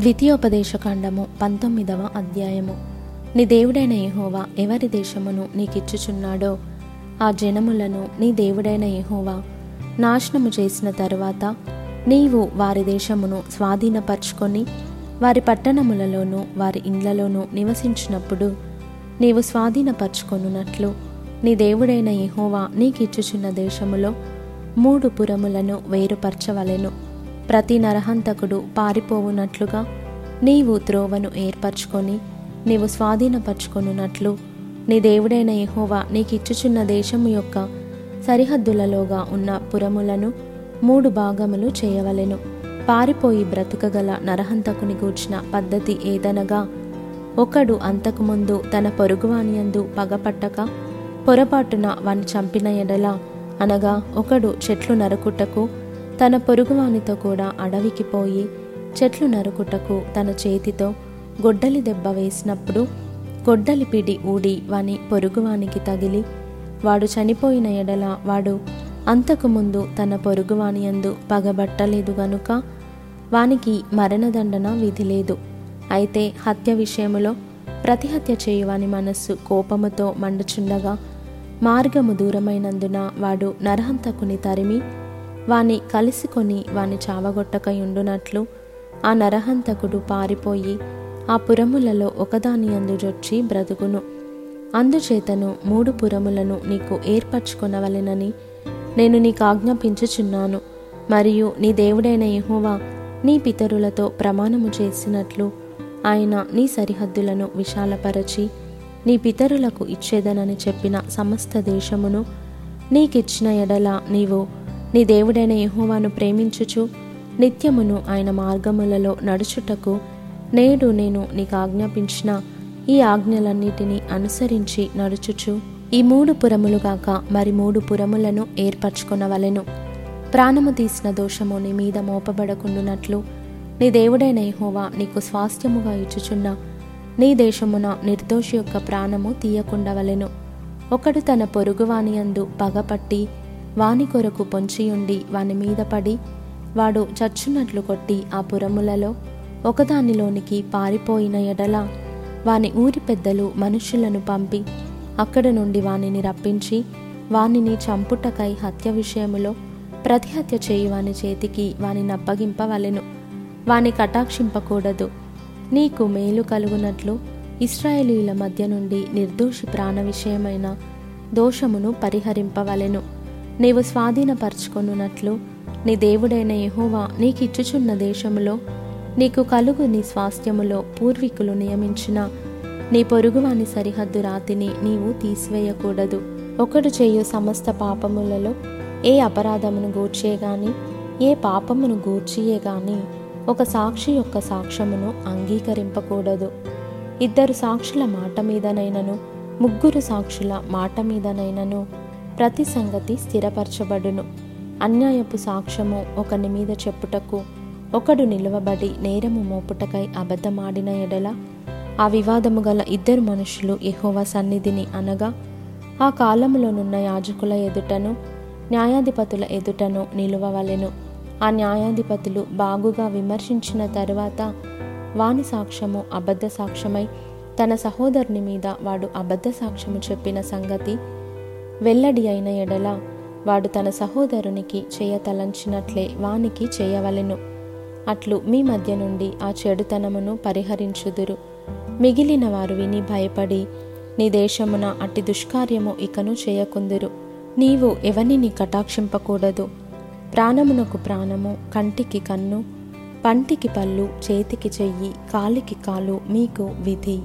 ద్వితీయోపదేశకాండము పంతొమ్మిదవ అధ్యాయము. నీ దేవుడైన యహోవా ఎవరి దేశమును నీకిచ్చుచున్నాడో ఆ జనములను నీ దేవుడైన యహోవా నాశనము చేసిన తరువాత నీవు వారి దేశమును స్వాధీనపరుచుకొని వారి పట్టణములలోనూ వారి ఇండ్లలోనూ నివసించినప్పుడు నీవు స్వాధీనపరుచుకొనున్నట్లు నీ దేవుడైన యహోవా నీకిచ్చుచున్న దేశములో మూడు పురములను వేరుపరచవలెను. ప్రతి నరహంతకుడు పారిపోవునట్లుగా నీవు త్రోవను ఏర్పరచుకొని నీవు స్వాధీనపరచుకొనున్నట్లు నీ దేవుడైన యహోవా నీకిచ్చుచున్న దేశము యొక్క సరిహద్దులలోగా ఉన్న పురములను మూడు భాగములు చేయవలెను. పారిపోయి బ్రతుకగల నరహంతకుని గూర్చిన పద్ధతి ఏదనగా ఒకడు అంతకుముందు తన పొరుగువాణియందు పగపట్టక పొరపాటున వాని చంపిన ఎడల అనగా ఒకడు చెట్లు నరుకుటకు తన పొరుగువానితో కూడా అడవికి పోయి చెట్లు నరుకుటకు తన చేతితో గొడ్డలి దెబ్బ వేసినప్పుడు గొడ్డలి పిడి ఊడి వాని పొరుగువానికి తగిలి వాడు చనిపోయిన ఎడల వాడు అంతకుముందు తన పొరుగువానియందు పగబట్టలేదు గనుక వానికి మరణదండన విధి లేదు. అయితే హత్య విషయములో ప్రతిహత్య చేయువాని మనస్సు కోపముతో మండుచుండగా మార్గము దూరమైనందున వాడు నరహంతకుని తరిమి వాని కలిసికొని వాని చావగొట్టకయుండునట్లు ఆ నరహంతకుడు పారిపోయి ఆ పురములలో ఒకదాని అందుజొచ్చి బ్రతుకును. అందుచేతను మూడు పురములను నీకు ఏర్పరచుకొనవలెనని నేను నీకు ఆజ్ఞాపించుచున్నాను. మరియు నీ దేవుడైన యహోవా నీ పితరులతో ప్రమాణము చేసినట్లు ఆయన నీ సరిహద్దులను విశాలపరచి నీ పితరులకు ఇచ్చేదనని చెప్పిన సమస్త దేశమును నీకిచ్చిన ఎడల నీవు నీ దేవుడైన యహోవాను ప్రేమించుచు నిత్యమును ఆయన మార్గములలో నడుచుటకు నేడు నేను నీకు ఆజ్ఞాపించిన ఈ ఆజ్ఞలన్నిటినీ అనుసరించి నడుచుచు. ఈ మూడు పురములు కాక మరి మూడు పురములను ఏర్పరచుకునవలెను. ప్రాణము తీసిన దోషము నీ మీద మోపబడకుండునట్లు నీ దేవుడైన యహోవా నీకు స్వాస్థ్యముగా ఇచ్చుచున్న నీ దేశమున నిర్దోషి యొక్క ప్రాణము తీయకుండవలెను. ఒకడు తన పొరుగువాని యందు పగపట్టి వాని కొరకు పొంచియుండి వాని మీద పడి వాడు చచ్చున్నట్లు కొట్టి ఆ పురములలో ఒకదానిలోనికి పారిపోయిన ఎడల వాని ఊరి పెద్దలు మనుషులను పంపి అక్కడ నుండి వానిని రప్పించి వానిని చంపుటకై హత్య విషయములో ప్రతిహత్య చేయు వాని చేతికి వాని నప్పగింపవలెను. వాని కటాక్షింపకూడదు. నీకు మేలు కలుగునట్లు ఇస్రాయేలీల మధ్య నుండి నిర్దోషి ప్రాణ విషయమైన దోషమును పరిహరింపవలెను. నీవు స్వాధీనపరచుకొనున్నట్లు నీ దేవుడైన యహోవా నీకిచ్చుచున్న దేశములో నీకు కలుగు నీ స్వాస్థ్యములో పూర్వీకులు నియమించిన నీ పొరుగువాని సరిహద్దు రాతిని నీవు తీసివేయకూడదు. ఒకడు చేయు సమస్త పాపములలో ఏ అపరాధమును గూర్చే గాని ఏ పాపమును గూర్చియే గాని ఒక సాక్షి యొక్క సాక్ష్యమును అంగీకరింపకూడదు. ఇద్దరు సాక్షుల మాట మీదనైనను ముగ్గురు సాక్షుల మాట మీదనైనను ప్రతి సంగతి స్థిరపరచబడును. అన్యాయపు సాక్ష్యము ఒకని మీద చెప్పుటకు ఒకడు నిలువబడి నేరము మోపుటకై అబద్ధమాడిన ఎడల ఆ వివాదము గల ఇద్దరు మనుషులు ఎహోవా సన్నిధిని అనగా ఆ కాలములోనున్న యాజకుల ఎదుటను న్యాయాధిపతుల ఎదుటను నిలువవలెను. ఆ న్యాయాధిపతులు బాగుగా విమర్శించిన తరువాత వాని సాక్ష్యము అబద్ధ సాక్ష్యమై తన సహోదరుని మీద వాడు అబద్ధ సాక్ష్యము చెప్పిన సంగతి వెల్లడి అయిన ఎడల వాడు తన సహోదరునికి చేయతలంచినట్లే వానికి చేయవలెను. అట్లు మీ మధ్య నుండి ఆ చెడుతనమును పరిహరించుదురు. మిగిలిన వారు విని భయపడి నీ దేశమున అట్టి దుష్కార్యము ఇకను చేయకుందురు. నీవు ఎవనిని కటాక్షింపకూడదు? ప్రాణమునకు ప్రాణము కంటికి కన్ను పంటికి పళ్ళు చేతికి చెయ్యి కాలికి కాలు మీకు విధి.